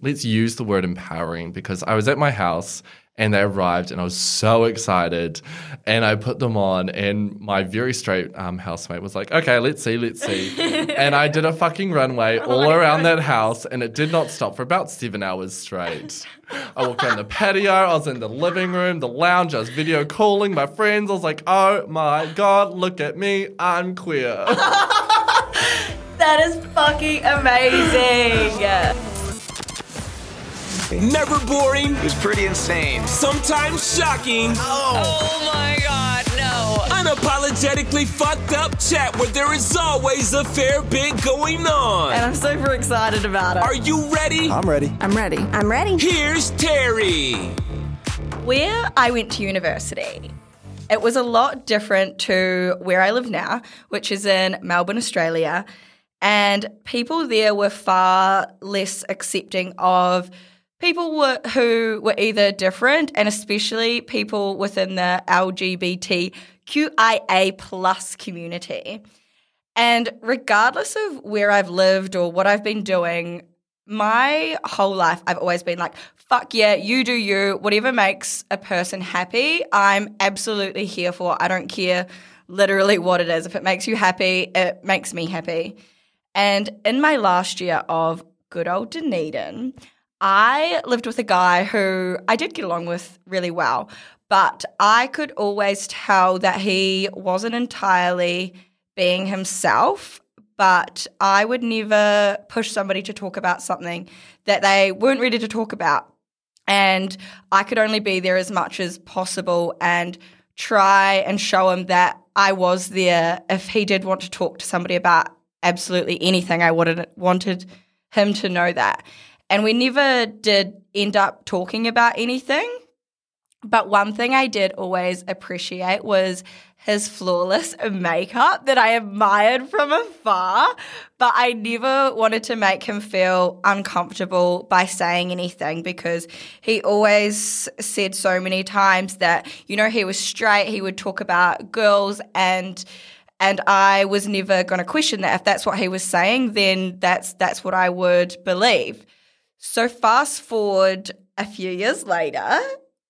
let's use the word empowering because I was at my house and they arrived and I was so excited and I put them on and my very straight um, housemate was like, okay, let's see, let's see. and I did a fucking runway all around that house and it did not stop for about seven hours straight. I walked around the patio, I was in the living room, the lounge, I was video calling my friends. I was like, oh my God, look at me, I'm queer. That is fucking amazing. Never boring, It was pretty insane. sometimes shocking, Oh, Oh my god, no. unapologetically fucked up chat where there is always a fair bit going on. And I'm super excited about it. Are you ready? I'm ready. I'm ready. I'm ready. Here's Teri. where I went to university, it was a lot different to where I live now, which is in Melbourne, Australia. And people there were far less accepting of people were, who were either different and especially people within the LGBTQIA plus community. And regardless of where I've lived or what I've been doing, my whole life I've always been like, fuck yeah, you do you. Whatever makes a person happy, I'm absolutely here for. I don't care literally what it is. If it makes you happy, it makes me happy. And in my last year of good old Dunedin, I lived with a guy who I did get along with really well, but I could always tell that he wasn't entirely being himself. But I would never push somebody to talk about something that they weren't ready to talk about. And I could only be there as much as possible and try and show him that I was there if he did want to talk to somebody about absolutely anything. I wanted wanted him to know that. And we never did end up talking about anything. But one thing I did always appreciate was his flawless makeup that I admired from afar. But I never wanted to make him feel uncomfortable by saying anything because he always said so many times that, you know, he was straight, he would talk about girls and and I was never going to question that if that's what he was saying then that's that's what I would believe. So fast forward a few years later,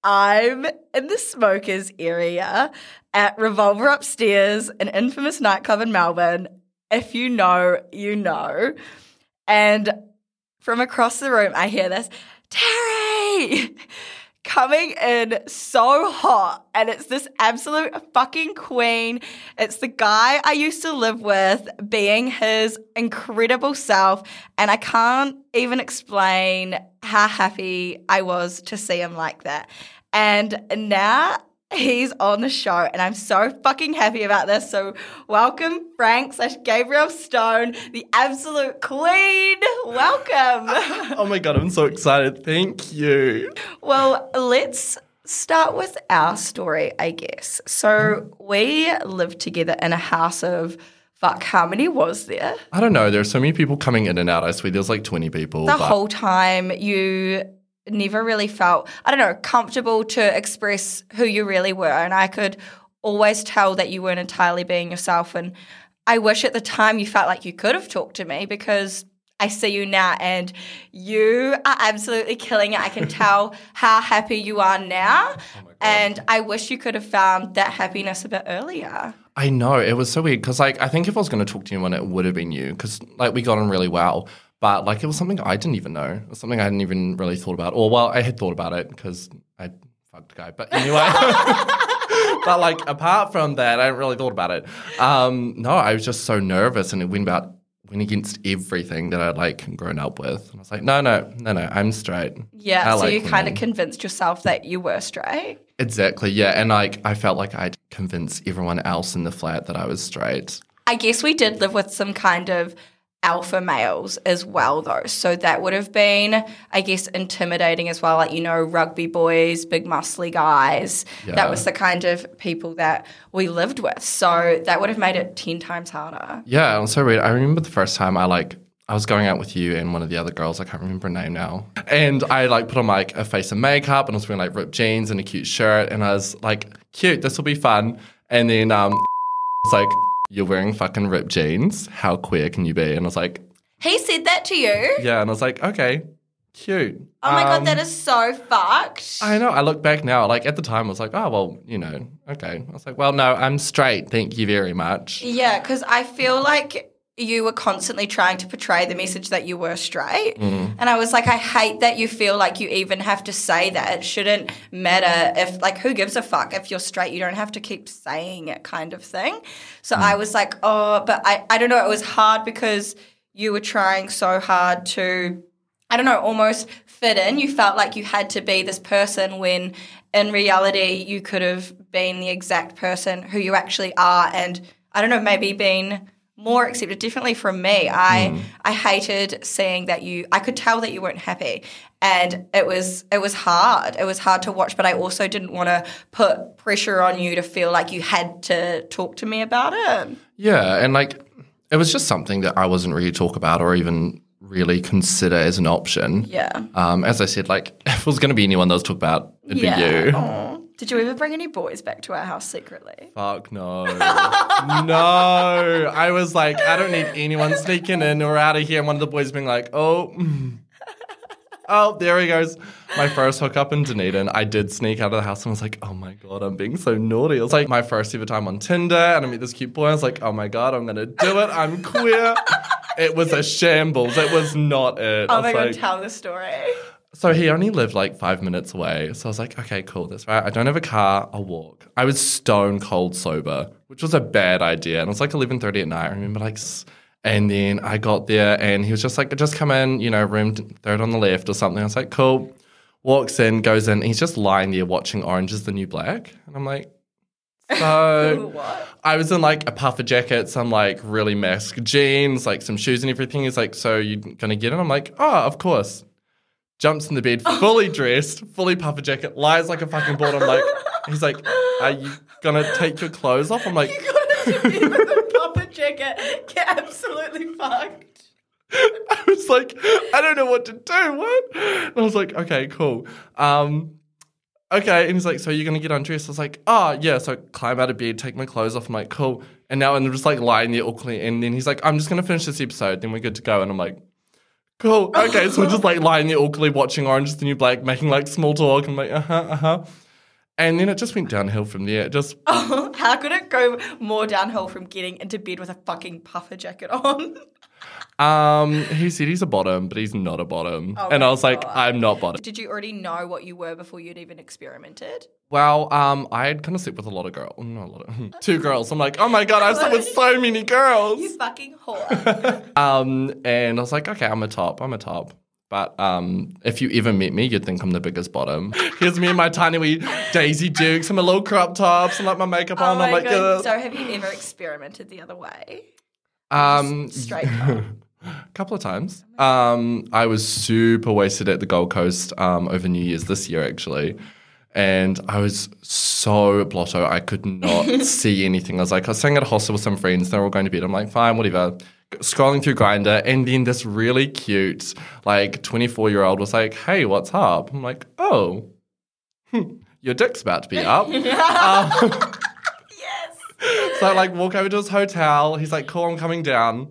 I'm in the smokers area at Revolver Upstairs, an infamous nightclub in Melbourne. If you know, you know. And from across the room, I hear this Teri coming in so hot. And it's this absolute fucking queen. It's the guy I used to live with being his incredible self. And I can't even explain how happy I was to see him like that. And now he's on the show, and I'm so fucking happy about this. So, welcome, Frank slash Gabrielle Stone, the absolute queen. Welcome. oh my God, I'm so excited. Thank you. well, let's start with our story, I guess. So, we lived together in a house of fuck, how many was there? I don't know. There are so many people coming in and out. I swear there's like 20 people. the whole time you never really felt i don't know comfortable to express who you really were. And i could always tell that you weren't entirely being yourself. And i wish at the time you felt like you could have talked to me because i see you now and you are absolutely killing it. I can tell how happy you are now. Oh and i wish you could have found that happiness a bit earlier. I know. It was so weird because, like, I think if I was going to talk to anyone, it would have been you because, like, we got on really well. But like, it was something I didn't even know. It was something I hadn't even really thought about. Or well, I had thought about it because I fucked a guy. But anyway, but like, apart from that, I hadn't really thought about it. Um, no, I was just so nervous, and it went about went against everything that I'd like grown up with. And I was like, no, no, no, no, I'm straight. yeah I so like you kind of convinced yourself that you were straight Exactly, yeah. And like, I felt like I'd convince everyone else in the flat that I was straight. I guess we did live with some kind of alpha males as well, though. So that would have been, I guess, intimidating as well. Like, you know, rugby boys, big muscly guys. Yeah. That was the kind of people that we lived with. So that would have made it 10 times harder. Yeah, it was so weird. I remember the first time I like I was going out with you and one of the other girls, I can't remember her name now. And I like put on like a face of makeup and I was wearing like ripped jeans and a cute shirt and I was like, cute, this will be fun. And then um it's like, You're wearing fucking ripped jeans. How queer can you be? And I was like, He said that to you. Yeah, and I was like, okay. cute. Oh my Um, god, that is so fucked. I know. I look back now. Like at the time, I was like, oh well, you know, okay. I was like, well, no, I'm straight. Thank you very much. Yeah, because I feel like you were constantly trying to portray the message that you were straight. Mm. And I was like, I hate that you feel like you even have to say that. It shouldn't matter if, like, who gives a fuck if you're straight? You don't have to keep saying it, kind of thing. So Mm. I was like, oh, but I, I don't know. It was hard because you were trying so hard to I don't know, almost fit in. You felt like you had to be this person when in reality you could have been the exact person who you actually are and I don't know, maybe been more accepted differently from me. I I hated seeing that you I could tell that you weren't happy. And it was it was hard. It was hard to watch, but I also didn't want to put pressure on you to feel like you had to talk to me about it. Yeah, and like it was just something that I wasn't really talk about or even really consider as an option. Yeah. Um, as I said, like if it was going to be anyone that was talked about, it'd be you. Aw. Did you ever bring any boys back to our house secretly? Fuck no. no. I was like, I don't need anyone sneaking in or out of here. And one of the boys being like, oh, mm. oh, there he goes. My first hookup in Dunedin, I did sneak out of the house and was like, oh my God, I'm being so naughty. It was like my first ever time on Tinder and I met this cute boy. I was like, oh my God, I'm going to do it. I'm queer. it was a shambles. It was not it. Oh my god, like- tell the story. So he only lived like five minutes away. So I was like, okay, cool, that's right. I don't have a car, I'll walk. I was stone cold sober, which was a bad idea. And it was like 11.30 at night. I remember like, and then I got there and he was just like, just come in, you know, room third on the left or something. I was like, cool. Walks in, goes in. He's just lying there watching Orange is the New Black. And I'm like, so What? I was in like a puffer jacket, some like really mask jeans, like some shoes and everything. He's like, So you're gonna get in? I'm like, Oh, of course. Jumps in the bed, fully dressed, fully puffer jacket, lies like a fucking board. I'm like, He's like, Are you gonna take your clothes off? I'm like, Even the puffer jacket, get absolutely fucked. I was like, I don't know what to do. What? And I was like, okay, cool. Um, okay. And he's like, so you're gonna get undressed? I was like, oh yeah. So I climb out of bed, take my clothes off. I'm like, cool. And now I'm just like lying there awkwardly. And then he's like, I'm just gonna finish this episode. Then we're good to go. And I'm like. Cool. Okay, so we're just like lying there awkwardly watching Orange is the New Black, making like small talk. I'm like, uh huh, uh huh. And then it just went downhill from there. It just How could it go more downhill from getting into bed with a fucking puffer jacket on? um he said he's a bottom, but he's not a bottom. Oh and I was like, I'm not bottom. Did you already know what you were before you'd even experimented? Well, um, I had kind of slept with a lot of girls. Not a lot of two girls. I'm like, oh my god, I've slept with so many girls. You fucking whore. Um, and I was like, okay, I'm a top. I'm a top. But um, if you ever met me, you'd think I'm the biggest bottom. Here's me in my tiny wee Daisy Dukes and my little crop tops and like my makeup oh on. my I'm like, god. So have you ever experimented the other way? um, Straight a couple of times. Um, I was super wasted at the Gold Coast um, over New Year's this year, actually. And I was so blotto, I could not see anything. I was like, I was staying at a hostel with some friends, They were all going to bed. I'm like, fine, whatever. Scrolling through Grindr, and then this really cute, like 24 year old was like, hey, what's up? I'm like, oh, hmm, your dick's about to be up. Um, Yes. so I like walk over to his hotel. He's like, cool, I'm coming down.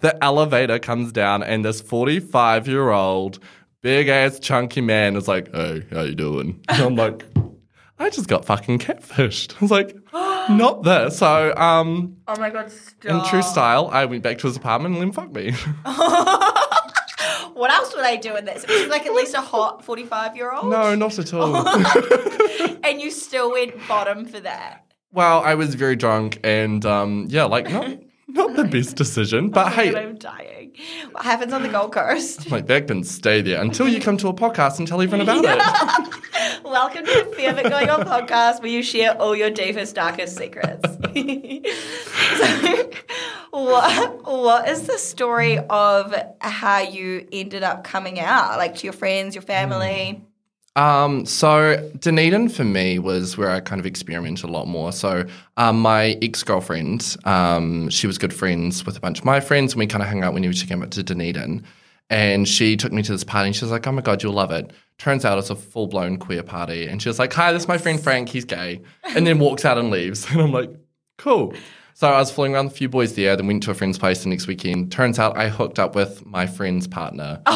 The elevator comes down, and this 45 year old, big ass, chunky man is like, hey, how you doing? And I'm like, I just got fucking catfished. I was like, not this. So, um, Oh my god, in true style, I went back to his apartment and let him fuck me. What else would I do in this? It was like at least a hot 45 year old. no, not at all. And you still went bottom for that. well, I was very drunk, and um, yeah, like, not, not the best decision. But hey, I'm dying. What happens on the Gold Coast? like, that can stay there until you come to a podcast and tell everyone about it. Welcome to the Fair Bit Going On podcast where you share all your deepest, darkest secrets. so, what, what is the story of how you ended up coming out? Like to your friends, your family? Um, so Dunedin for me was where I kind of experimented a lot more. So um, my ex girlfriend, um, she was good friends with a bunch of my friends, and we kind of hung out whenever she came up to Dunedin. And she took me to this party, and she was like, "Oh my god, you'll love it." Turns out it's a full blown queer party, and she was like, "Hi, this is my friend Frank. He's gay," and then walks out and leaves. And I'm like, "Cool." So I was fooling around with a few boys there, then went to a friend's place the next weekend. Turns out I hooked up with my friend's partner.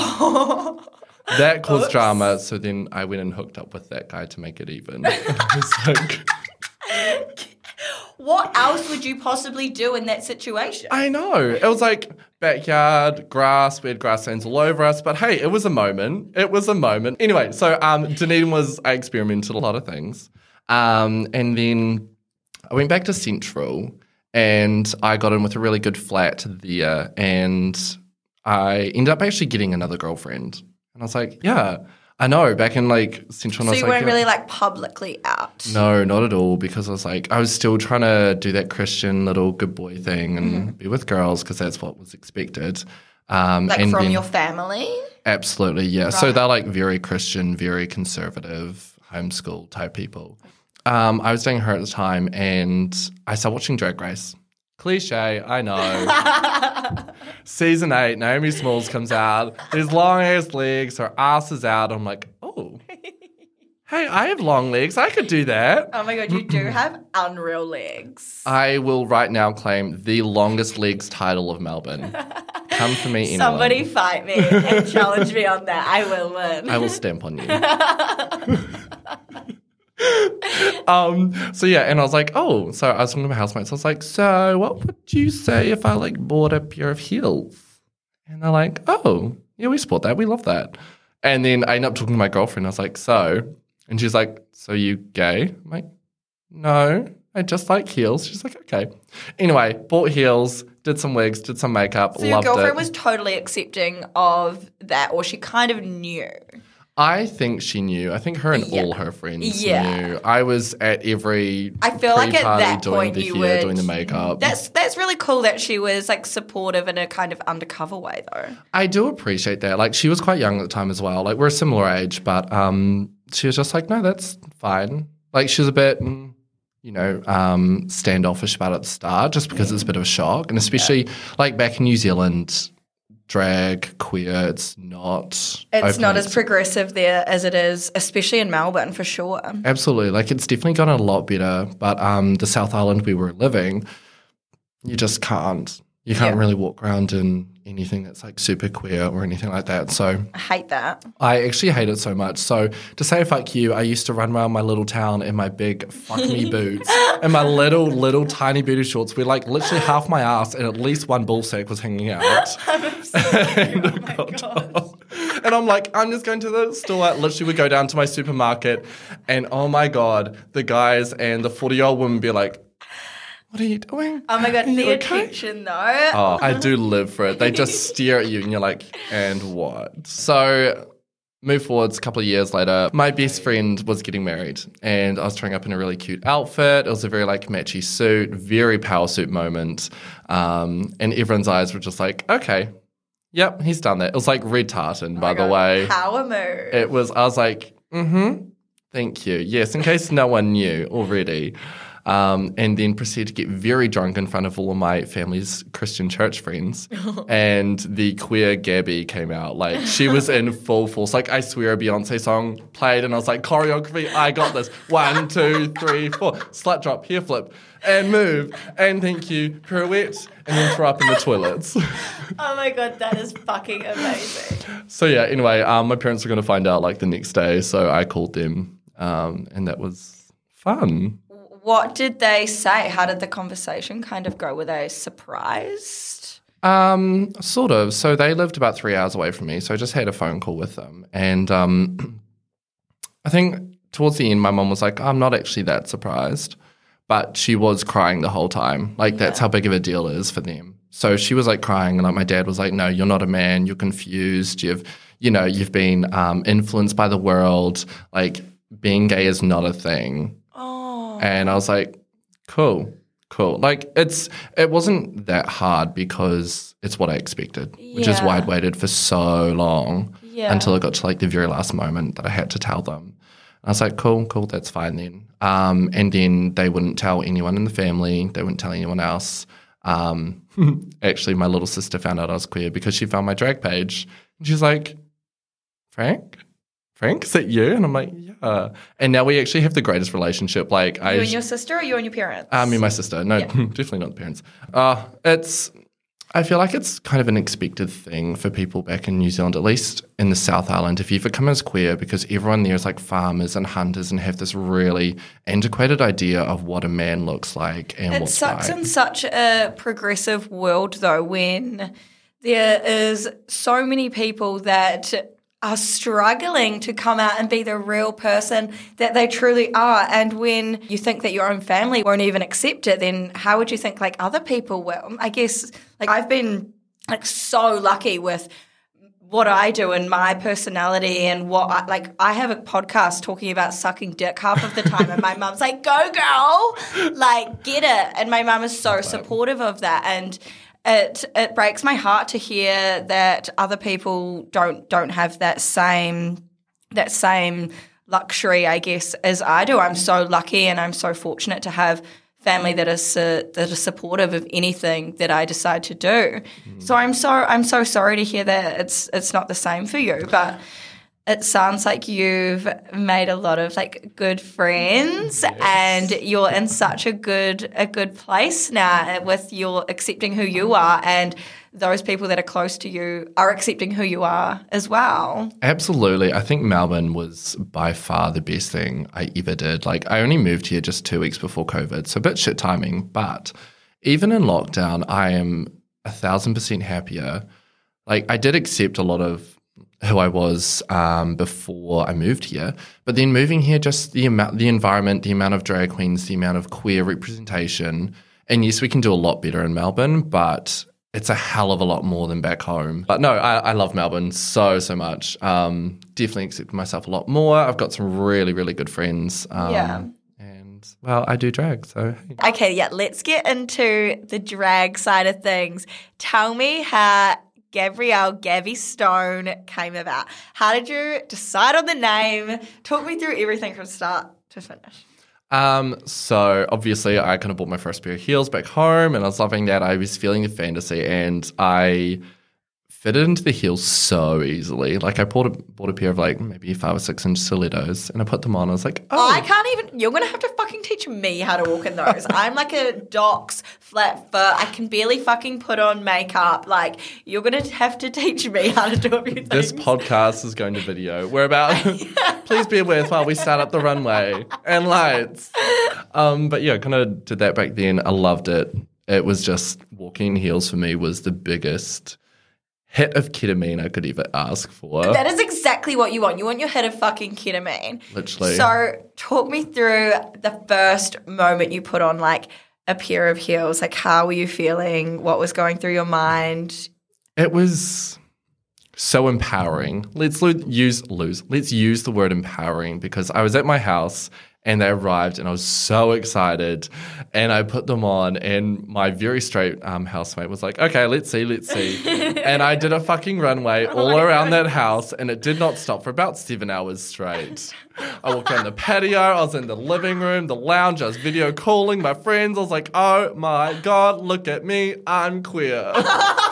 Oh. That caused drama. So then I went and hooked up with that guy to make it even. It's like, What else would you possibly do in that situation? I know. It was like backyard, grass, we had grass stains all over us. But hey, it was a moment. It was a moment. Anyway, so um, Dunedin was, I experimented a lot of things. Um, and then I went back to Central and I got in with a really good flat there. And I ended up actually getting another girlfriend. And I was like, yeah, I know. Back in like Central, so I was you like, weren't yeah. really like publicly out. No, not at all. Because I was like, I was still trying to do that Christian little good boy thing and Mm-hmm. be with girls because that's what was expected. Um, Like and from then- your family? absolutely, yeah. So they're like very Christian, very conservative, homeschool type people. Um, I was dating her at the time, and I started watching Drag Race. Cliche, I know. Season eight, Naomi Smalls comes out. These long ass legs, her ass is out. I'm like, oh, hey, I have long legs. I could do that. Oh my god, you do have unreal legs. I will right now claim the longest legs title of Melbourne. Come for me, anyone. Somebody fight me and challenge me on that. I will win. I will stamp on you. um. So yeah, and I was like, oh. So I was talking to my housemates. I was like, so what would you say if I like bought a pair of heels? And they're like, oh, yeah, we support that. We love that. And then I end up talking to my girlfriend. I was like, so, and she's like, so you gay? I'm like, no, I just like heels. She's like, okay. Anyway, bought heels, did some wigs, did some makeup, so your loved girlfriend it. was totally accepting of that, or she kind of knew. I think she knew. I think her and Yeah. all her friends Yeah. knew. I was at every I feel like at that doing point the you hair, would. doing the makeup. That's that's really cool that she was like supportive in a kind of undercover way, though. I do appreciate that. Like she was quite young at the time as well. Like we're a similar age, but um, she was just like, no, that's fine. Like she was a bit, mm, you know, um, standoffish about it at the start, just because it's a bit of a shock, and especially like back in New Zealand, drag queer, it's not. It's not as progressive there as it is, especially in Melbourne for sure. Absolutely. Like it's definitely gotten a lot better. But um, the South Island we were living, you just can't. You can't Yeah. really walk around in anything that's like super queer or anything like that. So I hate that. I actually hate it so much. So to say fuck you, I used to run around my little town in my big fuck me boots and my little, little tiny booty shorts where like literally half my ass and at least one ball sack was hanging out. and, oh and I'm like, I'm just going to the store. Literally, would go down to my supermarket, and oh my god, the guys and the 40 year old woman be like, "What are you doing?" Oh my god, Are you the okay?" attention though. Oh, I do live for it. They just stare at you, and you're like, "And what?" So. Move forwards a couple of years later, my best friend was getting married and I was throwing up in a really cute outfit. It was a very like matchy suit, very power suit moment. Um, and everyone's eyes were just like, okay, yep, he's done that. It was like red tartan, by the way. Power move. It was, I was like, mm hmm, thank you. Yes, in case no one knew already. Um, and then proceeded to get very drunk in front of all of my family's Christian church friends. and the queer Gabby came out. Like, she was in full force. Like, I swear a Beyonce song played, and I was like, choreography, I got this. One, two, three, four. Slut drop, hair flip, and move, and thank you, pirouette, and then throw up in the toilets. oh my god, that is fucking amazing. So yeah, anyway, um, my parents were going to find out like the next day, so I called them, um, and that was fun. What did they say? How did the conversation kind of go? Were they surprised? Um, sort of. So they lived about three hours away from me, so I just had a phone call with them, and um, I think towards the end, my mom was like, "I'm not actually that surprised," but she was crying the whole time. Like that's how big of a deal it is for them. So she was like crying, and like my dad was like, "No, you're not a man. You're confused. You've, you know, you've been um, influenced by the world. Like being gay is not a thing." And I was like, cool, cool. Like it's it wasn't that hard because it's what I expected, which is why I'd waited for so long Yeah. until it got to like the very last moment that I had to tell them. I was like, cool, cool, that's fine then. Um, and then they wouldn't tell anyone in the family. They wouldn't tell anyone else. Um, actually, my little sister found out I was queer because she found my drag page. And she's like, Frank? Frank, is that you? And I'm like, yeah. And now we actually have the greatest relationship. Like I You and your sister or you and your parents? I mean, my sister. No, definitely not the parents. Uh, it's. I feel like it's kind of an expected thing for people back in New Zealand, at least in the South Island, if you ever come as queer, because everyone there is like farmers and hunters and have this really antiquated idea of what a man looks like and It what's sucks like. in such a progressive world, though, when there is so many people that are struggling to come out and be the real person that they truly are. And when you think that your own family won't even accept it, then how would you think like other people will? I guess like I've been like so lucky with what I do and my personality and what I, like I have a podcast talking about sucking dick half of the time and my mum's like go girl like get it and my mum is so supportive of that and it it breaks my heart to hear that other people don't don't have that same that same luxury I guess as I do I'm so lucky and I'm so fortunate to have family that is uh, that are supportive of anything that I decide to do. So I'm so I'm so sorry to hear that it's it's not the same for you, but it sounds like you've made a lot of like good friends and you're in such a good a good place now uh, with your accepting who you are and those people that are close to you are accepting who you are as well. Absolutely. I think Melbourne was by far the best thing I ever did. Like, I only moved here just two weeks before COVID, so a bit shit timing. But even in lockdown, I am a thousand percent happier. Like, I did accept a lot of who I was um, before I moved here, but then moving here, just the amount, the environment, the amount of drag queens, the amount of queer representation. And yes, we can do a lot better in Melbourne, but it's a hell of a lot more than back home. But no, I, I love Melbourne so, so much. Um, definitely accept myself a lot more. I've got some really, really good friends. Um, Yeah. And, well, I do drag, so. Okay, yeah, let's get into the drag side of things. Tell me how Gabrielle Gabby Stone came about. How did you decide on the name? Talk me through everything from start to finish. Um, so obviously I kind of bought my first pair of heels back home and I was loving that. I was feeling the fantasy and I fitted into the heels so easily. Like I bought a bought a pair of like maybe five or six inch stilettos and I put them on. I was like, oh I can't even, you're going to have to fucking teach me how to walk in those. I'm like a dox, flat foot. I can barely fucking put on makeup. Like, you're going to have to teach me how to do a few things. this podcast is going to video. We're about please be with while we start up the runway and lights. Um, but yeah, kind of did that back then. I loved it. It was just walking in heels for me was the biggest hit of ketamine I could ever ask for. That is exactly what you want. You want your head of fucking ketamine. Literally. So, talk me through the first moment you put on like a pair of heels. Like, how were you feeling? What was going through your mind? It was so empowering. Let's lo- use lose. Let's use the word empowering because I was at my house and they arrived and I was so excited and I put them on and my very straight um, housemate was like, "Okay, let's see, let's see." and I did a fucking runway all around that house and it did not stop for about 7 hours straight. I walked around the patio, I was in the living room, the lounge, I was video calling my friends. I was like, "Oh my god, look at me. I'm queer."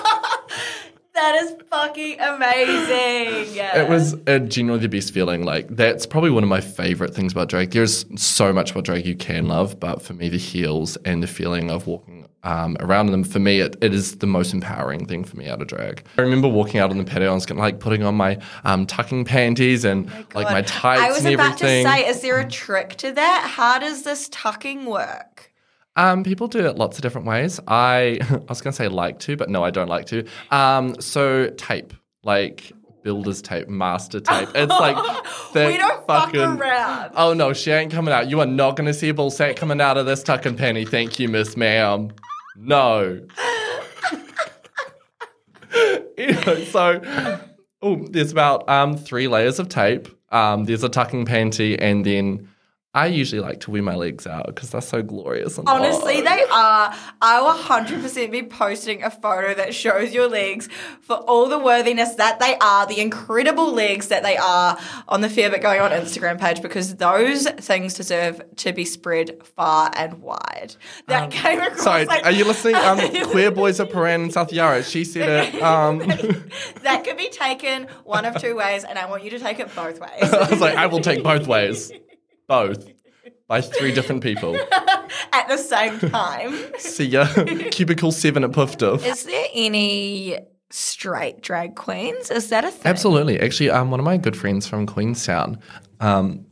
That is fucking amazing. It was a genuinely the best feeling. Like that's probably one of my favorite things about drag. There's so much about drag you can love, but for me, the heels and the feeling of walking um, around in them, for me, it, it is the most empowering thing for me out of drag. I remember walking out on the patio, and was kind of like putting on my um, tucking panties and like my tights I was about everything. to say, is there a trick to that? How does this tucking work? Um, people do it lots of different ways. I I was gonna say like to, but no, I don't like to. Um, so tape, like builder's tape, master tape. It's like We don't fuck around. Oh no, she ain't coming out. You are not gonna see a ball sack coming out of this tucking penny. Thank you, Miss Ma'am. No. anyway, so oh, there's about um three layers of tape. Um, there's a tucking panty, and then I usually like to wear my legs out because they're so glorious. And Honestly, they are. I will 100% be posting a photo that shows your legs for all the worthiness that they are, the incredible legs that they are on the Fair Bit Going On Instagram page because those things deserve to be spread far and wide. That came across. Um, Sorry, like- are you listening? Um, queer boys of Prahran and South Yarra. She said it. Um, that could be taken one of two ways, and I want you to take it both ways. I was like, I will take both ways, both by three different people. at the same time. See ya, cubicle seven at Poof Doof. Is there any straight drag queens? Is that a thing? Absolutely. Actually, um, one of my good friends from Queenstown, um,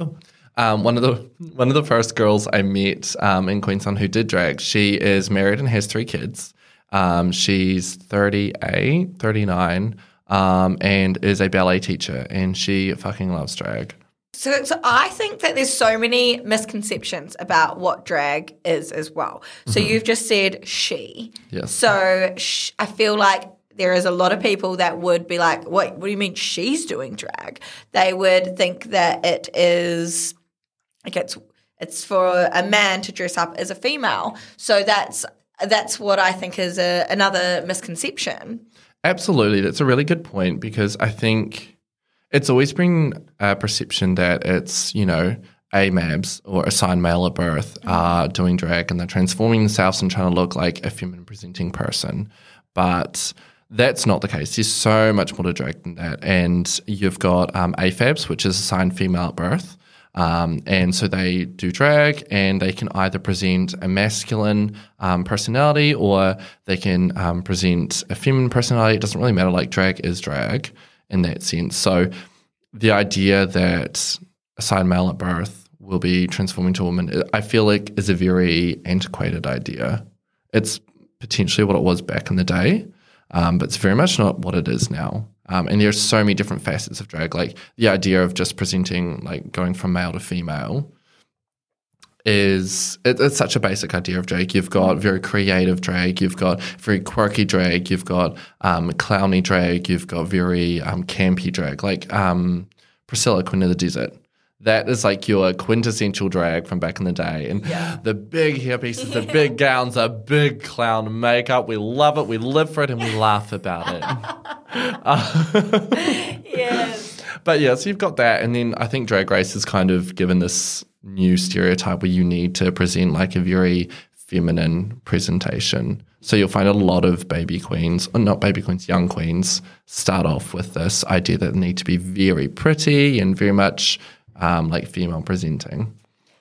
oh, um, one of the one of the first girls I met um, in Queenstown who did drag, she is married and has three kids. Um, she's 38, 39, um, and is a ballet teacher, and she fucking loves drag. So, so I think that there's so many misconceptions about what drag is as well. So mm-hmm. you've just said she. Yes. So sh- I feel like there is a lot of people that would be like, "What? What do you mean she's doing drag?" They would think that it is like it's it's for a man to dress up as a female. So that's that's what I think is a, another misconception. Absolutely, that's a really good point because I think it's always been a perception that it's you know AMABs or assigned male at birth are doing drag and they're transforming themselves and trying to look like a feminine presenting person, but that's not the case. There's so much more to drag than that, and you've got um, AFABs, which is assigned female at birth. Um, and so they do drag and they can either present a masculine um, personality or they can um, present a feminine personality. It doesn't really matter. Like drag is drag in that sense. So the idea that assigned male at birth will be transforming to a woman, I feel like is a very antiquated idea. It's potentially what it was back in the day, um, but it's very much not what it is now. Um, and there's so many different facets of drag. Like the idea of just presenting, like going from male to female, is it, it's such a basic idea of drag. You've got very creative drag, you've got very quirky drag, you've got um, clowny drag, you've got very um, campy drag, like um, Priscilla, Queen of the Desert. That is like your quintessential drag from back in the day. And the big hair pieces, the big gowns, the big clown makeup. We love it, we live for it, and we laugh about it. Yes. But yeah, so you've got that, and then I think Drag Race has kind of given this new stereotype where you need to present like a very feminine presentation. So you'll find a lot of baby queens, or not baby queens, young queens, start off with this idea that they need to be very pretty and very much um, like female presenting.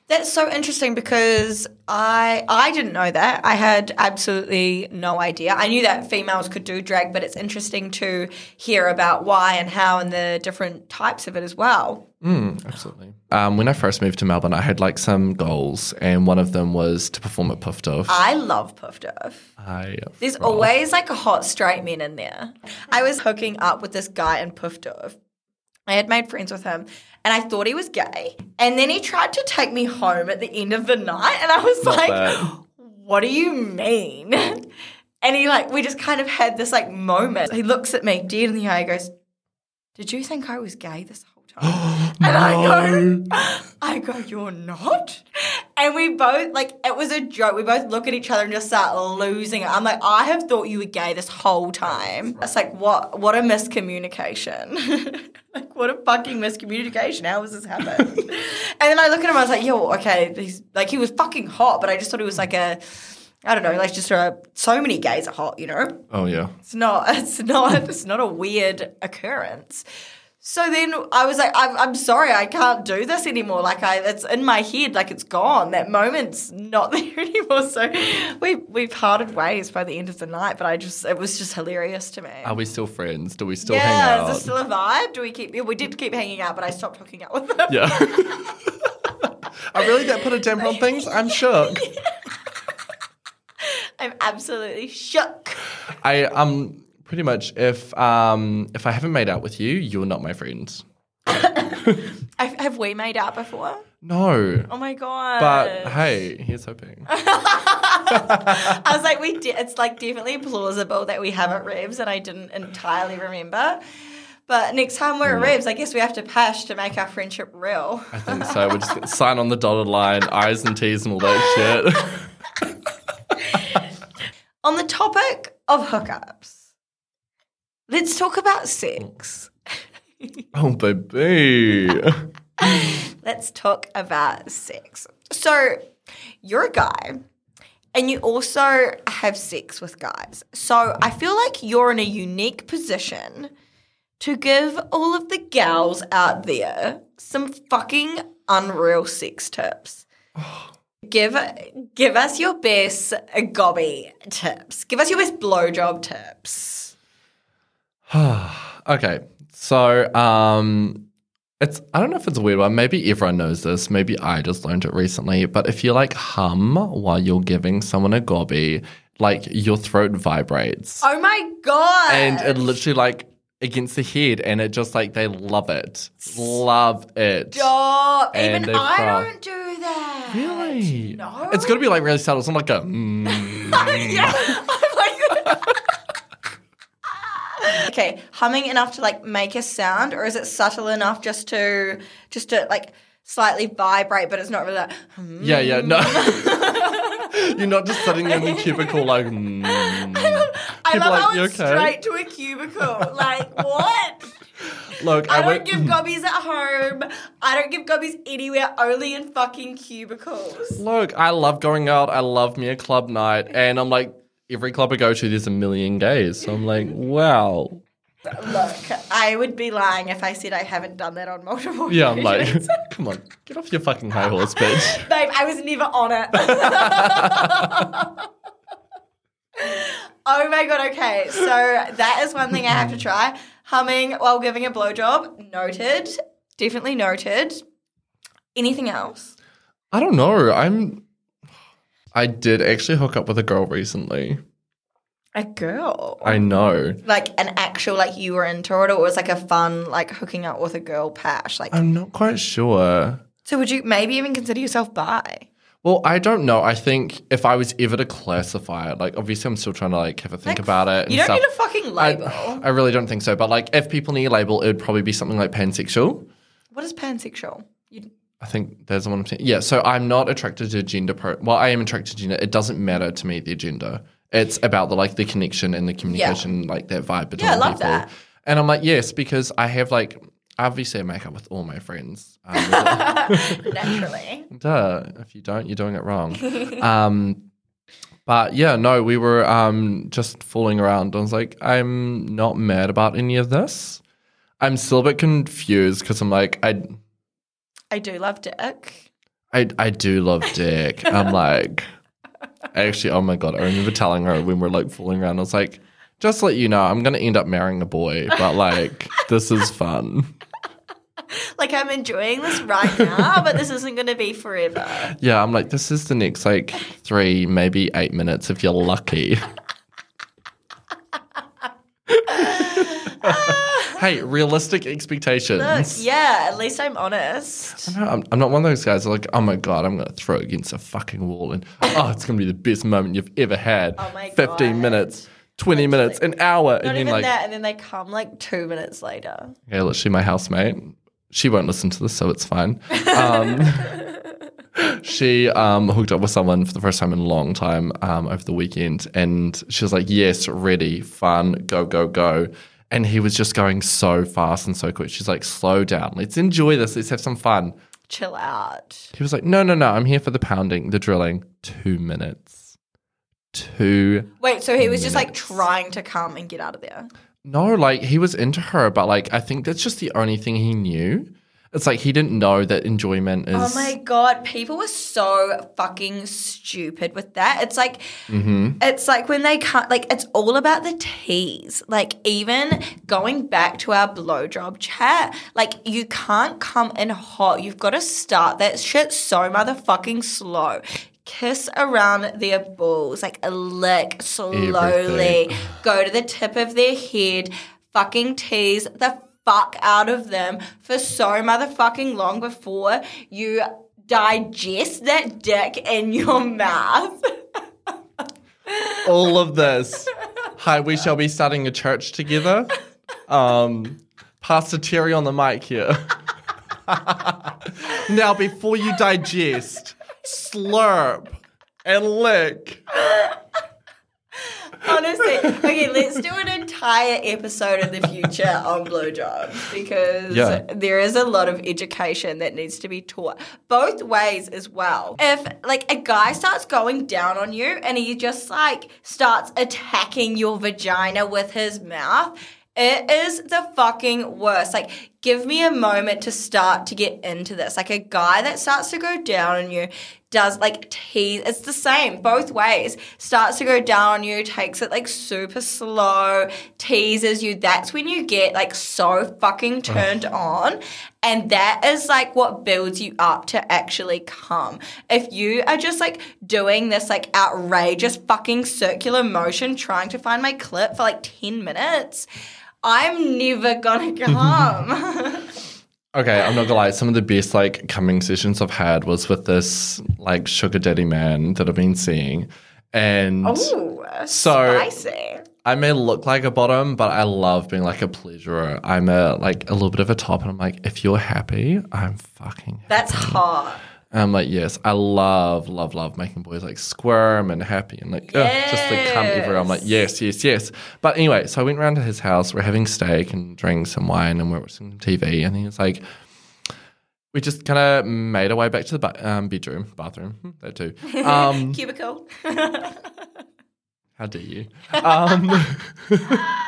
That's so interesting because I I didn't know that. I had absolutely no idea. I knew that females could do drag, but it's interesting to hear about why and how and the different types of it as well. Absolutely. Um, when I first moved to Melbourne, I had like some goals, and one of them was to perform at Poof Doof. I love Poof Doof. I There's always like a hot straight man in there. I was hooking up with this guy in Poof Doof. I had made friends with him and I thought he was gay. And then he tried to take me home at the end of the night and I was Not like, what do you mean? And he like, we just kind of had this like moment. He looks at me dead in the eye, goes, did you think I was gay this whole time? and I go, I go, you're not? And we both, like, it was a joke. We both look at each other and just start losing it. I'm like, I have thought you were gay this whole time. It's like, what, what a miscommunication. like, what a fucking miscommunication. How has this happened? and then I look at him, I was like, yo, okay, he's like, he was fucking hot, but I just thought he was like a, I don't know, like just a, so many gays are hot, you know? Oh yeah. It's not. It's not. It's not a weird occurrence. So then I was like, I'm, I'm sorry, I can't do this anymore. Like I, it's in my head, like it's gone. That moment's not there anymore. So we we've parted ways by the end of the night. But I just, it was just hilarious to me. Are we still friends? Do we still hang yeah, is this still a vibe? Do we keep? Yeah, we did keep hanging out, but I stopped hooking up with them. yeah. I really that put a damper on things. I'm shook. I'm absolutely shook. I um pretty much if um if I haven't made out with you, you're not my friend. Have, have we made out before? No. Oh my god! But hey, here's hoping. I was like, we. De- it's like definitely plausible that we haven't revs, and I didn't entirely remember. But next time we're at Revs, I guess we have to pash to make our friendship real. I think so. We're just sign on the dotted line, I's and T's and all that shit. On the topic of hookups, let's talk about sex. oh, baby. Let's talk about sex. So, you're a guy and you also have sex with guys. So, I feel like you're in a unique position to give all of the gals out there some fucking unreal sex tips. Give give us your best gobby tips. Give us your best blowjob tips. okay. So, um, it's I don't know if it's a weird one. Maybe everyone knows this. Maybe I just learned it recently. But if you like hum while you're giving someone a gobby, like your throat vibrates, Oh my god! and it literally like against the head, and it just like they love it, love it. Stop. And Even they I cry. don't do that. Really? No. It's gonna be like really subtle. It's not like a. Mm. yeah. Okay, humming enough to like make a sound, or is it subtle enough just to just to like slightly vibrate, but it's not really like. hmm. Yeah, yeah, no. You're not just sitting in the cubicle like. Mm. I People love like, how it's okay?" straight to a cubicle. like what? Look, I I, don't went. give gobbies at home. I don't give gobbies anywhere, only in fucking cubicles. Look, I love going out. I love me a club night, and I'm like, every club I go to, there's a million gays. So I'm like, wow. Look, I would be lying if I said I haven't done that on multiple Yeah, I'm like, come on, get off your fucking high horse, bitch. Babe, I was never on it. oh my god, okay. So that is one thing I have to try. Humming while giving a blowjob. Noted. Definitely noted. Anything else? I don't know. I'm. I did actually hook up with a girl recently. A girl. I know. like an actual like you were into it or it was like a fun like hooking up with a girl pash. Like I'm not quite sure. so would you maybe even consider yourself bi? Well, I don't know. I think if I was ever to classify it, like obviously I'm still trying to like have a think Like, about it. And You don't stuff. need a fucking label. I, I really don't think so. But like, if people need a label, it would probably be something like pansexual. what is pansexual? You, I think there's the one I'm saying. Yeah, so I'm not attracted to gender pro. Well, I am attracted to gender. It doesn't matter to me the gender. It's about the like the connection and the communication, like that vibe between Yeah, I love people. that. And I'm like, yes, because I have like obviously I make up with all my friends. Um, naturally. duh. If you don't, you're doing it wrong. um, but yeah, no, we were um just fooling around. I was like, I'm not mad about any of this. I'm still a bit confused because I'm like, I I do love dick. I I do love dick. I'm like, actually, oh my god, I remember telling her when we're like fooling around. I was like, just let you know, I'm gonna end up marrying a boy, but like, this is fun. Like I'm enjoying this right now, but this isn't gonna be forever. Yeah, I'm like, this is the next like three, maybe eight minutes if you're lucky. hey, realistic expectations. Look, yeah, at least I'm honest. No, I'm, I'm not one of those guys like, oh my god, I'm gonna throw against a fucking wall and oh, it's gonna be the best moment you've ever had. Oh my 15 God. minutes, 20 minutes, an hour, Not and then even like, that, and then they come like two minutes later. yeah, literally my housemate. She won't listen to this, so it's fine. Um, she um, hooked up with someone for the first time in a long time um, over the weekend, and she was like, "Yes, ready, fun, go, go, go." And he was just going so fast and so quick. She's like, "Slow down, let's enjoy this, let's have some fun." Chill out. He was like, "No, no, no, I'm here for the pounding, the drilling. Two minutes, two Wait, so he was just like trying to come and get out of there. No, like he was into her, but like I think that's just the only thing he knew. It's like he didn't know that enjoyment is. Oh my god, people were so fucking stupid with that. It's like Mm-hmm. it's like when they can't like it's all about the tease. Like even going back to our blowjob chat, like you can't come in hot. You've got to start that shit so motherfucking slow. Kiss around their balls, like a lick slowly. Everything. Go to the tip of their head, fucking tease the fuck out of them for so motherfucking long before you digest that dick in your mouth. All of this. Hi, we shall be starting a church together. Um, Pastor Teri on the mic here. now, before you digest, slurp and lick. Honestly, okay, let's do an entire episode in the future on blowjobs because Yeah. there is a lot of education that needs to be taught both ways as well. If like a guy starts going down on you and he just like starts attacking your vagina with his mouth, it is the fucking worst. Like, give me a moment to start to get into this. Like, a guy that starts to go down on you does like tease. It's the same both ways. Starts to go down on you, takes it like super slow, teases you. That's when you get like so fucking turned on. And that is like what builds you up to actually come. If you are just like doing this like outrageous fucking circular motion trying to find my clip for like 10 minutes, I'm never gonna come. Okay, I'm not gonna lie. Some of the best like coming sessions I've had was with this like sugar daddy man that I've been seeing, and Ooh, So- spicy. I may look like a bottom, but I love being like a pleasurer. I'm a like a little bit of a top, and I'm like, if you're happy, I'm fucking. Happy. That's hot. And I'm like, yes, I love, love, love making boys like squirm and happy and like ugh, just like come everywhere. I'm like, yes, yes, yes. But anyway, so I went round to his house. We're having steak and drinks and wine, and we're watching TV. And he was like, we just kind of made our way back to the ba- um, bedroom, bathroom, hmm, that too. Um, Cubicle. how dare you? Um,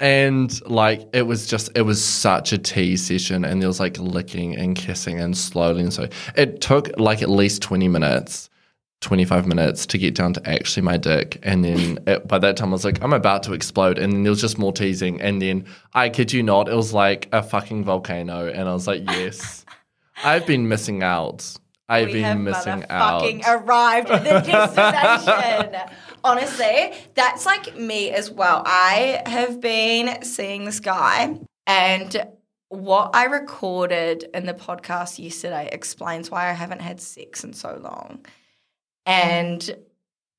and like it was just it was such a tease session, and there was like licking and kissing and slowly and so it took like at least twenty minutes. 25 minutes to get down to actually my dick. And then it, by that time, I was like, I'm about to explode. And then there was just more teasing. And then I kid you not, it was like a fucking volcano. And I was like, yes, I've been missing out. I've we been have missing out. motherfucking arrived at the destination. Honestly, that's like me as well. I have been seeing this guy, and what I recorded in the podcast yesterday explains why I haven't had sex in so long. And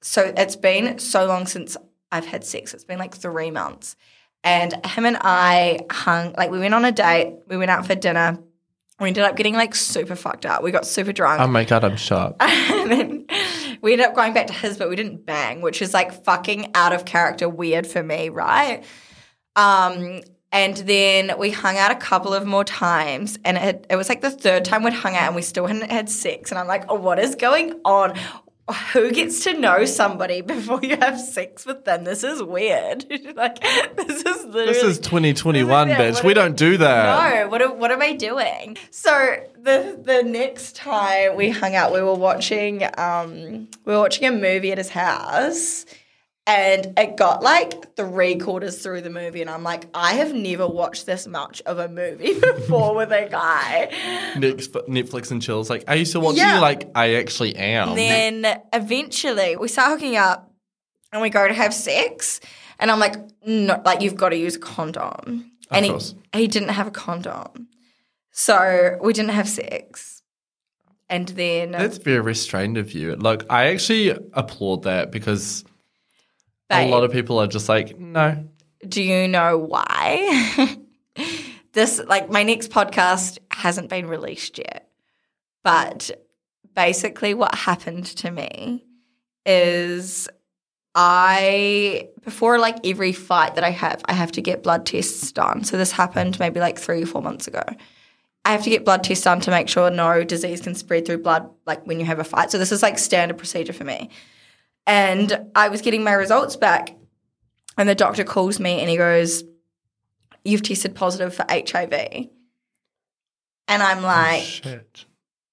so it's been so long since I've had sex. It's been like three months. And him and I hung, like, we went on a date, we went out for dinner. We ended up getting like super fucked up. We got super drunk. Oh my God, I'm shocked. and then we ended up going back to his, but we didn't bang, which is like fucking out of character weird for me, right? Um, and then we hung out a couple of more times, and it, it was like the third time we'd hung out, and we still hadn't had sex. And I'm like, oh, what is going on? Who gets to know somebody before you have sex with them? This is weird. like, this is literally. This is 2021, Yeah, bitch. We are- don't do that. No, what am, what am I doing? So the the next time we hung out, we were watching um we were watching a movie at his house. And it got like three quarters through the movie, and I'm like, I have never watched this much of a movie before with a guy. Netflix and chills. Like, I used to watch Yeah. You're like, I actually am. And then eventually we start hooking up and we go to have sex. And I'm like, no, like you've got to use a condom. and he, course. he didn't have a condom. So we didn't have sex. And then That's very restrained of you. Look, I actually applaud that because a lot of people are just like, no. do you know why? this like my next podcast hasn't been released yet. But basically what happened to me is I before like every fight that I have, I have to get blood tests done. So this happened maybe like 3 or 4 months ago. I have to get blood tests done to make sure no disease can spread through blood like when you have a fight. So this is like standard procedure for me. And I was getting my results back and the doctor calls me and he goes, You've tested positive for HIV. And I'm like, Shit.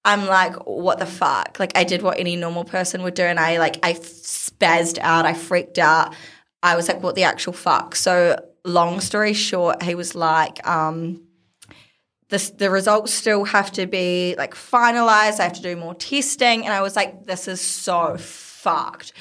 I'm like, what the fuck? Like, I did what any normal person would do, and I like, I spazzed out, I freaked out. I was like, what the actual fuck? So, long story short, he was like, um, this, the results still have to be like finalized. I have to do more testing, and I was like, this is so fucked.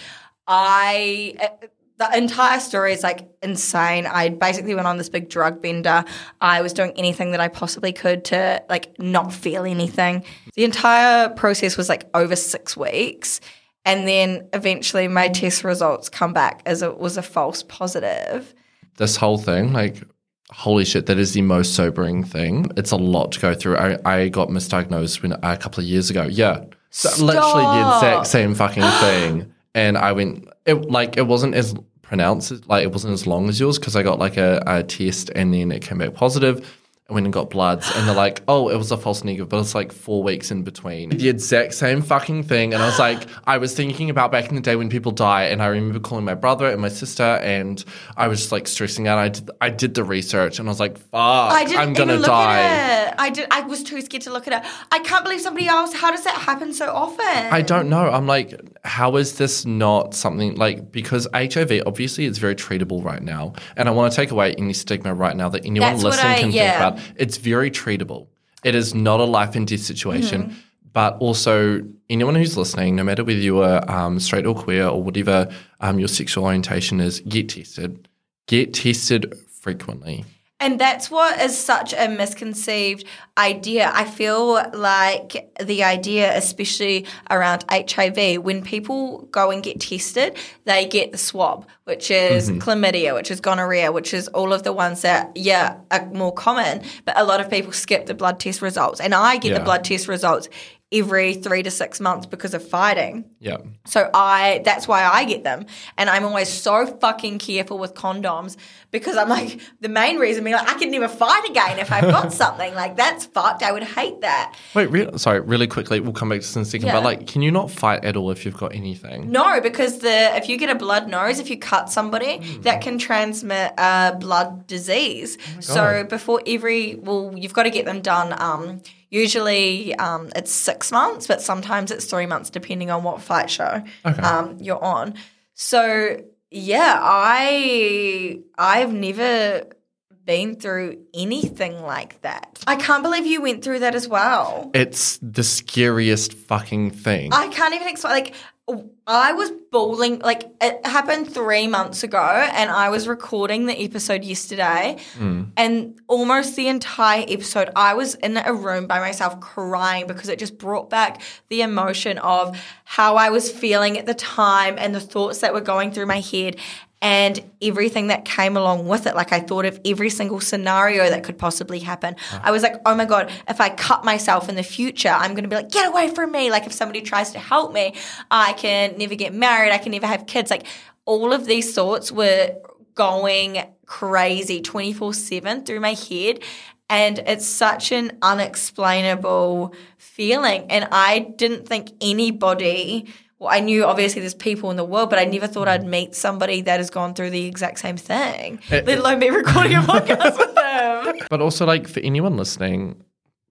I uh, the entire story is like insane. I basically went on this big drug bender. I was doing anything that I possibly could to like not feel anything. The entire process was like over six weeks. And then eventually my test results come back as it was a false positive. This whole thing, like, holy shit, that is the most sobering thing. It's a lot to go through. I, I got misdiagnosed when a couple of years ago. Yeah. So literally the exact same fucking thing. And I went, it like, it wasn't as pronounced, like, it wasn't as long as yours because I got like a, a test and then it came back positive. I went and got bloods, and they're like, "Oh, it was a false negative," but it's like four weeks in between. The exact same fucking thing, and I was like, I was thinking about back in the day when people die, and I remember calling my brother and my sister, and I was just like stressing out. I did, I did the research, and I was like, "Fuck, I didn't I'm gonna even look die." at it. I did. I was too scared to look at it. I can't believe somebody else. How does that happen so often? I don't know. I'm like, how is this not something like because HIV obviously it's very treatable right now, and I want to take away any stigma right now that anyone That's listening I- can yeah. think about. It's very treatable. It is not a life and death situation, Mm-hmm. but also anyone who's listening, no matter whether you are um, straight or queer or whatever um, your sexual orientation is, get tested. Get tested frequently. And that's what is such a misconceived idea. I feel like the idea, especially around HIV, when people go and get tested, they get the swab, which is Mm-hmm. chlamydia, which is gonorrhea, which is all of the ones that, yeah, are more common. But a lot of people skip the blood test results. And I get Yeah. the blood test results every three to six months because of fighting. Yeah. So I that's why I get them. And I'm always so fucking careful with condoms because I'm like the main reason being like I could never fight again if I've got something. Like that's fucked. I would hate that. Wait, re- sorry, really quickly, we'll come back to this in a second. Yeah. But like, can you not fight at all if you've got anything? No, because the if you get a blood nose, if you cut somebody, that can transmit a blood disease. so before every well, you've got to get them done. Um, usually um, it's six months, but sometimes it's three months depending on what fight show um, you're on. So yeah, I I've never been through anything like that. I can't believe you went through that as well. It's the scariest fucking thing. I can't even explain. Like, I was bawling. Like, it happened three months ago, and I was recording the episode yesterday. Hmm. And almost the entire episode, I was in a room by myself crying because it just brought back the emotion of how I was feeling at the time and the thoughts that were going through my head. And everything that came along with it. Like, I thought of every single scenario that could possibly happen. I was like, oh my God, if I cut myself in the future, I'm going to be like, get away from me. Like, if somebody tries to help me, I can never get married. I can never have kids. Like, all of these thoughts were going crazy 24 7 through my head. And it's such an unexplainable feeling. And I didn't think anybody, well, I knew obviously there's people in the world, but I never thought I'd meet somebody that has gone through the exact same thing, let alone be recording a podcast with them. But also, like for anyone listening,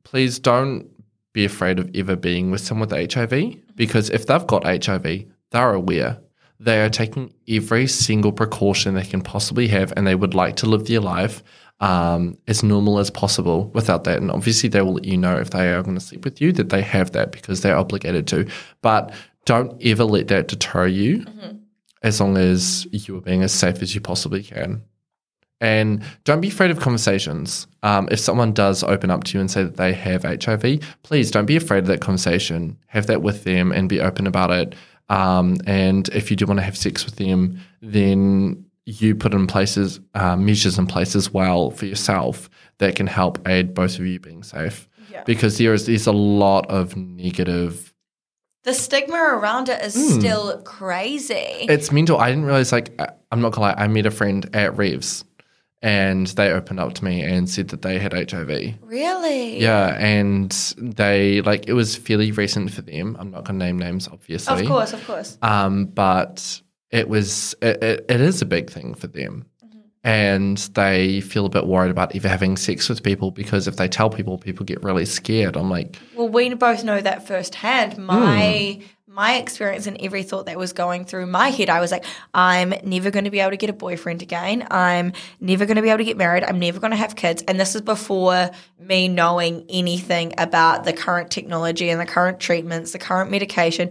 please don't be afraid of ever being with someone with HIV because if they've got HIV, they're aware. They are taking every single precaution they can possibly have, and they would like to live their life um, as normal as possible without that. And obviously, they will let you know if they are going to sleep with you that they have that because they're obligated to. But don't ever let that deter you as long as you are being as safe as you possibly can. And don't be afraid of conversations. Um, if someone does open up to you and say that they have HIV, please don't be afraid of that conversation. Have that with them and be open about it. Um, and if you do want to have sex with them, then you put in places uh, measures in place as well for yourself that can help aid both of you being safe. Yeah. Because there is there's a lot of negative. The stigma around it is still crazy. It's mental. I didn't realize. Like I'm not gonna lie. I met a friend at Reeves, and they opened up to me and said that they had HIV. really? Yeah, and they like it was fairly recent for them. I'm not going to name names, obviously. Of course, of course. Um, but it was it, it, it is a big thing for them, and they feel a bit worried about ever having sex with people because if they tell people, people get really scared. I'm like, Well, we both know that firsthand. Hmm. My my experience and every thought that was going through my head, I was like, I'm never going to be able to get a boyfriend again. I'm never going to be able to get married. I'm never going to have kids. And this is before me knowing anything about the current technology and the current treatments, the current medication.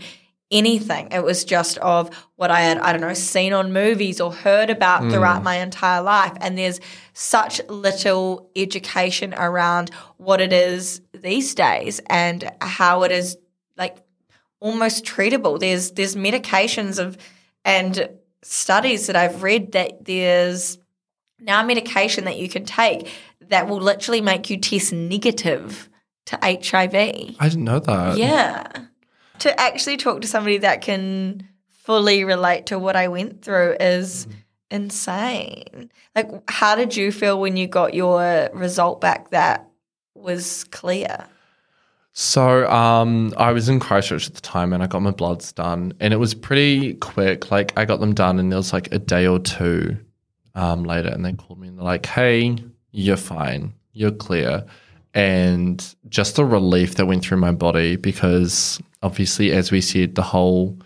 Anything. It was just of what I had, I don't know, seen on movies or heard about mm. throughout my entire life. And there's such little education around what it is these days and how it is like almost treatable. There's there's medications of and studies that I've read that there's now medication that you can take that will literally make you test negative to HIV. I didn't know that. Yeah. To actually talk to somebody that can fully relate to what I went through is insane. Like, how did you feel when you got your result back that was clear? So um, I was in Christchurch at the time and I got my bloods done and it was pretty quick. Like I got them done and there was like a day or two um, later and they called me and they're like, hey, you're fine. You're clear. And just the relief that went through my body because obviously, as we said, the whole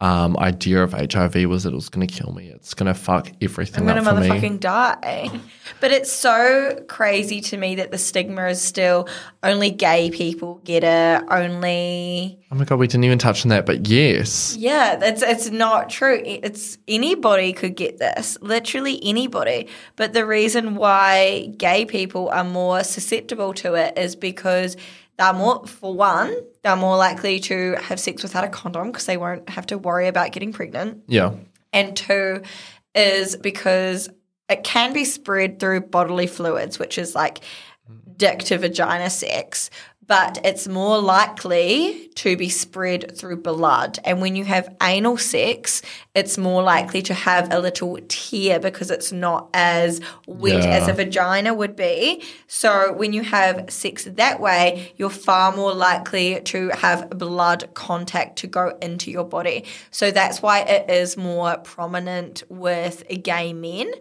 um, idea of HIV was that it was going to kill me. It's going to fuck everything I'm up for me. motherfucking die. But it's so crazy to me that the stigma is still only gay people get it, only Oh my god, we didn't even touch on that, but yes, Yeah, it's it's not true. It's anybody could get this, literally anybody. But the reason why gay people are more susceptible to it is because they're more, for one, they're more likely to have sex without a condom because they won't have to worry about getting pregnant. yeah, And two is because it can be spread through bodily fluids, which is like mm. dick to vagina sex, but it's more likely to be spread through blood. And when you have anal sex, it's more likely to have a little tear because it's not as wet Yeah. as a vagina would be. So when you have sex that way, you're far more likely to have blood contact to go into your body. So that's why it is more prominent with gay men.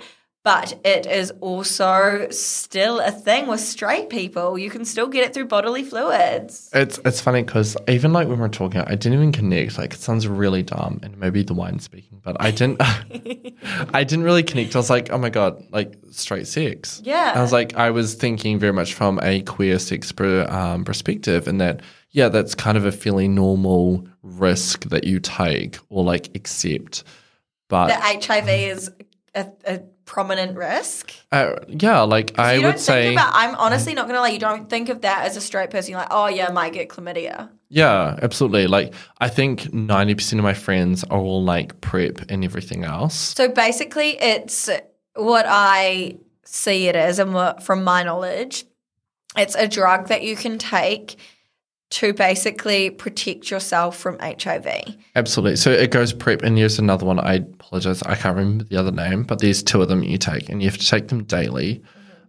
But it is also still a thing with straight people. You can still get it through bodily fluids. It's it's funny because even like when we're talking, I didn't even connect. Like it sounds really dumb, and maybe the wine speaking, but I didn't. I didn't really connect. I was like, oh my god, like straight sex. Yeah. I was like, I was thinking very much from a queer sex per, um, perspective, and that yeah, that's kind of a fairly normal risk that you take or like accept. But the HIV is a, a prominent risk. uh, yeah, like I would say, about. I'm honestly not gonna lie. You don't think of that as a straight person. You're like, oh yeah, I might get chlamydia. Yeah, absolutely. Like I think 90% of my friends are all like PrEP and everything else. So basically, it's what I see it as, and what, from my knowledge, it's a drug that you can take to basically protect yourself from HIV. Absolutely. So it goes PrEP and there's another one. I apologize. I can't remember the other name, but there's two of them you take and you have to take them daily.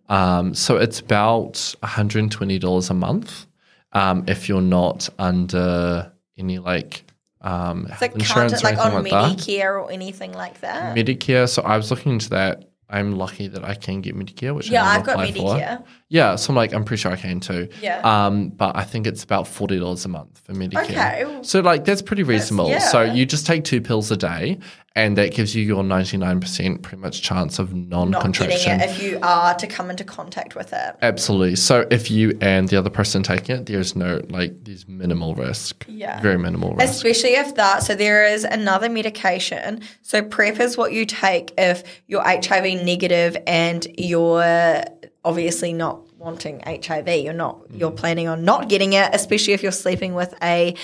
Um, so it's about $120 a month um, if you're not under any like um, like insurance or like anything on like that. Medicare or anything like that. Medicare. So I was looking into that. I'm lucky that I can get Medicare, which yeah, I I've got apply for. Medicare. Yeah, so I'm like, I'm pretty sure I can too. Yeah. Um, but I think it's about forty dollars a month for Medicare. Okay. So like that's pretty reasonable. So yeah. you just take two pills a day, and that gives you your ninety nine percent pretty much chance of non Not getting contraction. it if you are to come into contact with it. Absolutely. So if you and the other person taking it, there's no like there's minimal risk. Yeah. Very minimal risk. Especially if that, so there is another medication. So PrEP is what you take if you're HIV negative and you're obviously not wanting HIV. You're not, you're mm-hmm. planning on not getting it, especially if you're sleeping with a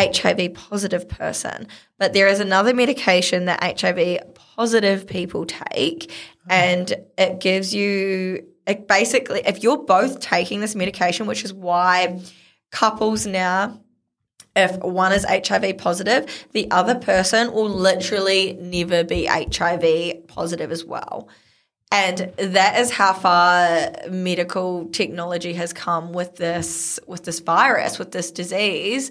HIV positive person. But there is another medication that HIV positive people take, and it gives you, it basically, if you're both taking this medication, which is why couples now if one is HIV positive, the other person will literally never be HIV positive as well. And that is how far medical technology has come with this with this virus, with this disease,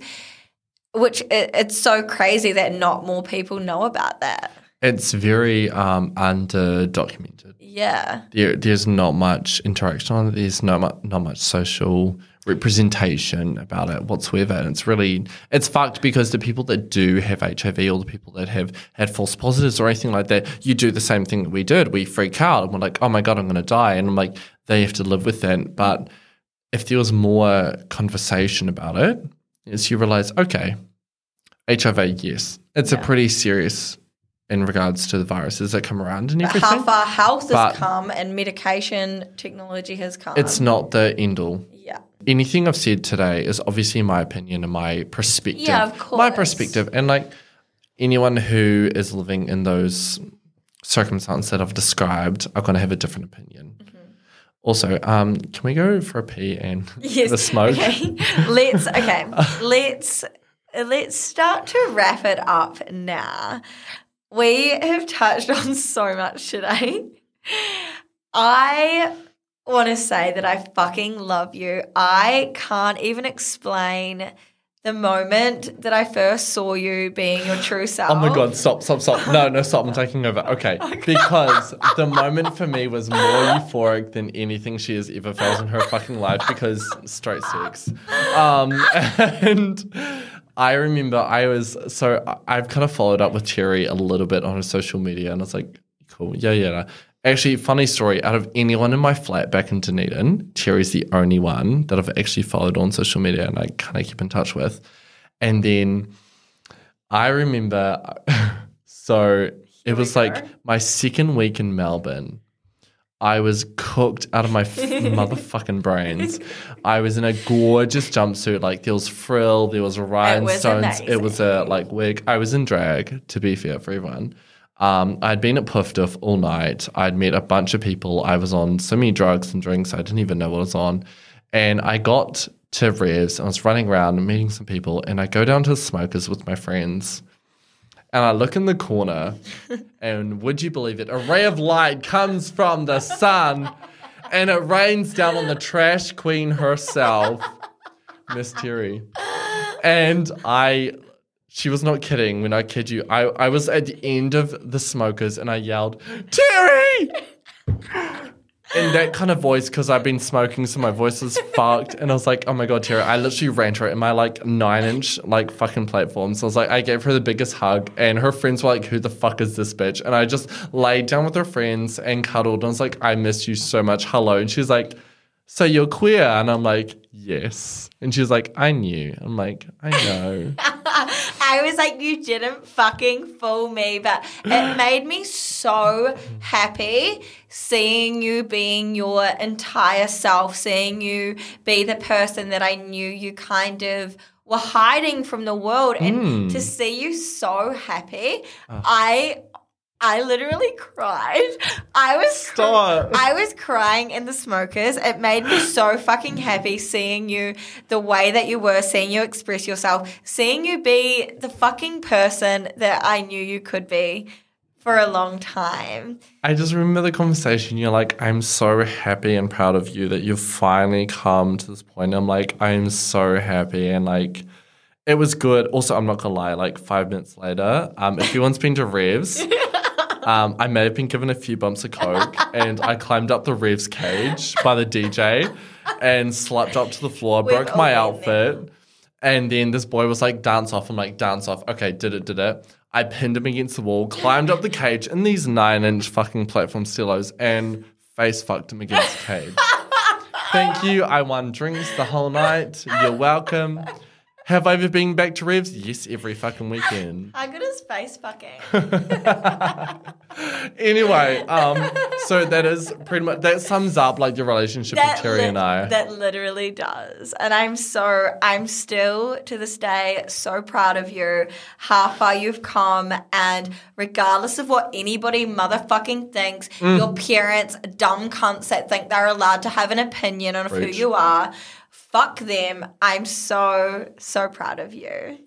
which it, it's so crazy that not more people know about that. It's very um, under documented. Yeah. there, there's not much interaction on it. There's not much, not much social representation about it whatsoever. And it's really, it's fucked because the people that do have HIV or the people that have had false positives or anything like that, you do the same thing that we did. We freak out and we're like, oh my God, I'm going to die. And I'm like, they have to live with that. But if there was more conversation about it, is you realize, okay, HIV, yes, it's a pretty serious in regards to the viruses that come around and everything. how far health But- has come and medication technology has come. It's not the end all. yeah. Anything I've said today is obviously my opinion and my perspective. Yeah, of course. My perspective. And like anyone who is living in those circumstances that I've described are going to have a different opinion. Mm-hmm. Also, um, can we go for a pee and Yes. the smoke? Okay. let's okay. let's let's start to wrap it up now. We have touched on so much today. I want to say that I fucking love you. I can't even explain the moment that I first saw you being your true self. Oh my god, stop, stop, stop. No, no, stop. I'm taking over. Okay. Because the moment for me was more euphoric than anything she has ever felt in her fucking life because straight sex. Um, and I remember I was, so I've kind of followed up with Cherry a little bit on her social media and I was like, cool, yeah, yeah. Actually, funny story. Out of anyone in my flat back in Dunedin, Teri's the only one that I've actually followed on social media and I kind of keep in touch with. And then I remember, so it was like my second week in Melbourne. I was cooked out of my f- motherfucking brains. I was in a gorgeous jumpsuit, like there was frill, there was rhinestones, it was a like wig. I was in drag, to be fair for everyone. Um, I'd been at Poof Doof all night. I'd met a bunch of people. I was on so many drugs and drinks. I didn't even know what I was on. And I got to Revs. And I was running around and meeting some people. And I go down to the smokers with my friends. And I look in the corner. and would you believe it? A ray of light comes from the sun. And it rains down on the trash queen herself, Miss Teri. And I she was not kidding when I kid you. I, I was at the end of the smokers and I yelled, Teri! In that kind of voice, because I've been smoking, so my voice was fucked. And I was like, oh my God, Teri. I literally ran to her in my like nine inch, like fucking platform. So I was like, I gave her the biggest hug. And her friends were like, who the fuck is this bitch? And I just laid down with her friends and cuddled. And I was like, I miss you so much. Hello. And she's like, so you're queer? And I'm like, yes. And she's like, I knew. I'm like, I know. I was like, you didn't fucking fool me, but it made me so happy seeing you being your entire self, seeing you be the person that I knew you kind of were hiding from the world, and to hmm. see you so happy, ah. I. I literally cried. I was Stop. I was crying in the smokers. It made me so fucking happy seeing you the way that you were, seeing you express yourself, seeing you be the fucking person that I knew you could be for a long time. I just remember the conversation. You're like, I'm so happy and proud of you that you've finally come to this point. I'm like, I'm so happy. And like, it was good. Also, I'm not going to lie, like five minutes later, um, if anyone's been to Revs, um, I may have been given a few bumps of coke and I climbed up the Revs cage by the DJ and slapped up to the floor, We've broke my been there. outfit. And then this boy was like, dance off. I'm like, dance off. Okay, did it, did it. I pinned him against the wall, climbed up the cage in these nine inch fucking platform stilos and face fucked him against the cage. Thank you. I won drinks the whole night. You're welcome. Have I ever been back to Revs? Yes, every fucking weekend. How good is face fucking? Anyway, um, so that is pretty much that sums up like your relationship with Teri lit- and I. That literally does. And I'm so, I'm still to this day so proud of you, how far you've come. And regardless of what anybody motherfucking thinks, Mm. your parents, dumb cunts that think they're allowed to have an opinion on who you are, fuck them. I'm so, so proud of you.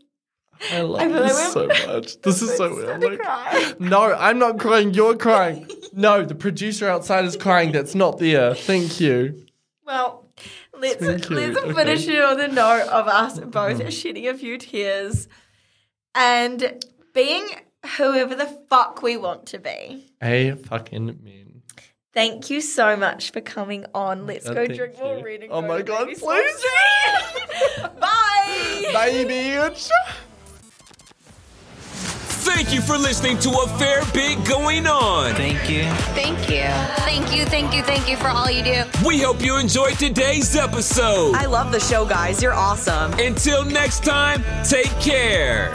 I love I this like so much. This is so weird. like, no, I'm not crying. You're crying. No, the producer outside is crying. That's not there. Thank you. Well, let's let's Okay. Finish it on the note of us both mm-hmm. shedding a few tears and being whoever the fuck we want to be. A fucking man. Thank you so much for coming on. Let's Oh, go thank drink more you. reading. Oh my God, please. please Bye. Bye, bitch. Thank you for listening to A Fair Bit Going On. Thank you. Thank you. Thank you, thank you, thank you for all you do. We hope you enjoyed today's episode. I love the show, guys. You're awesome. Until next time, take care.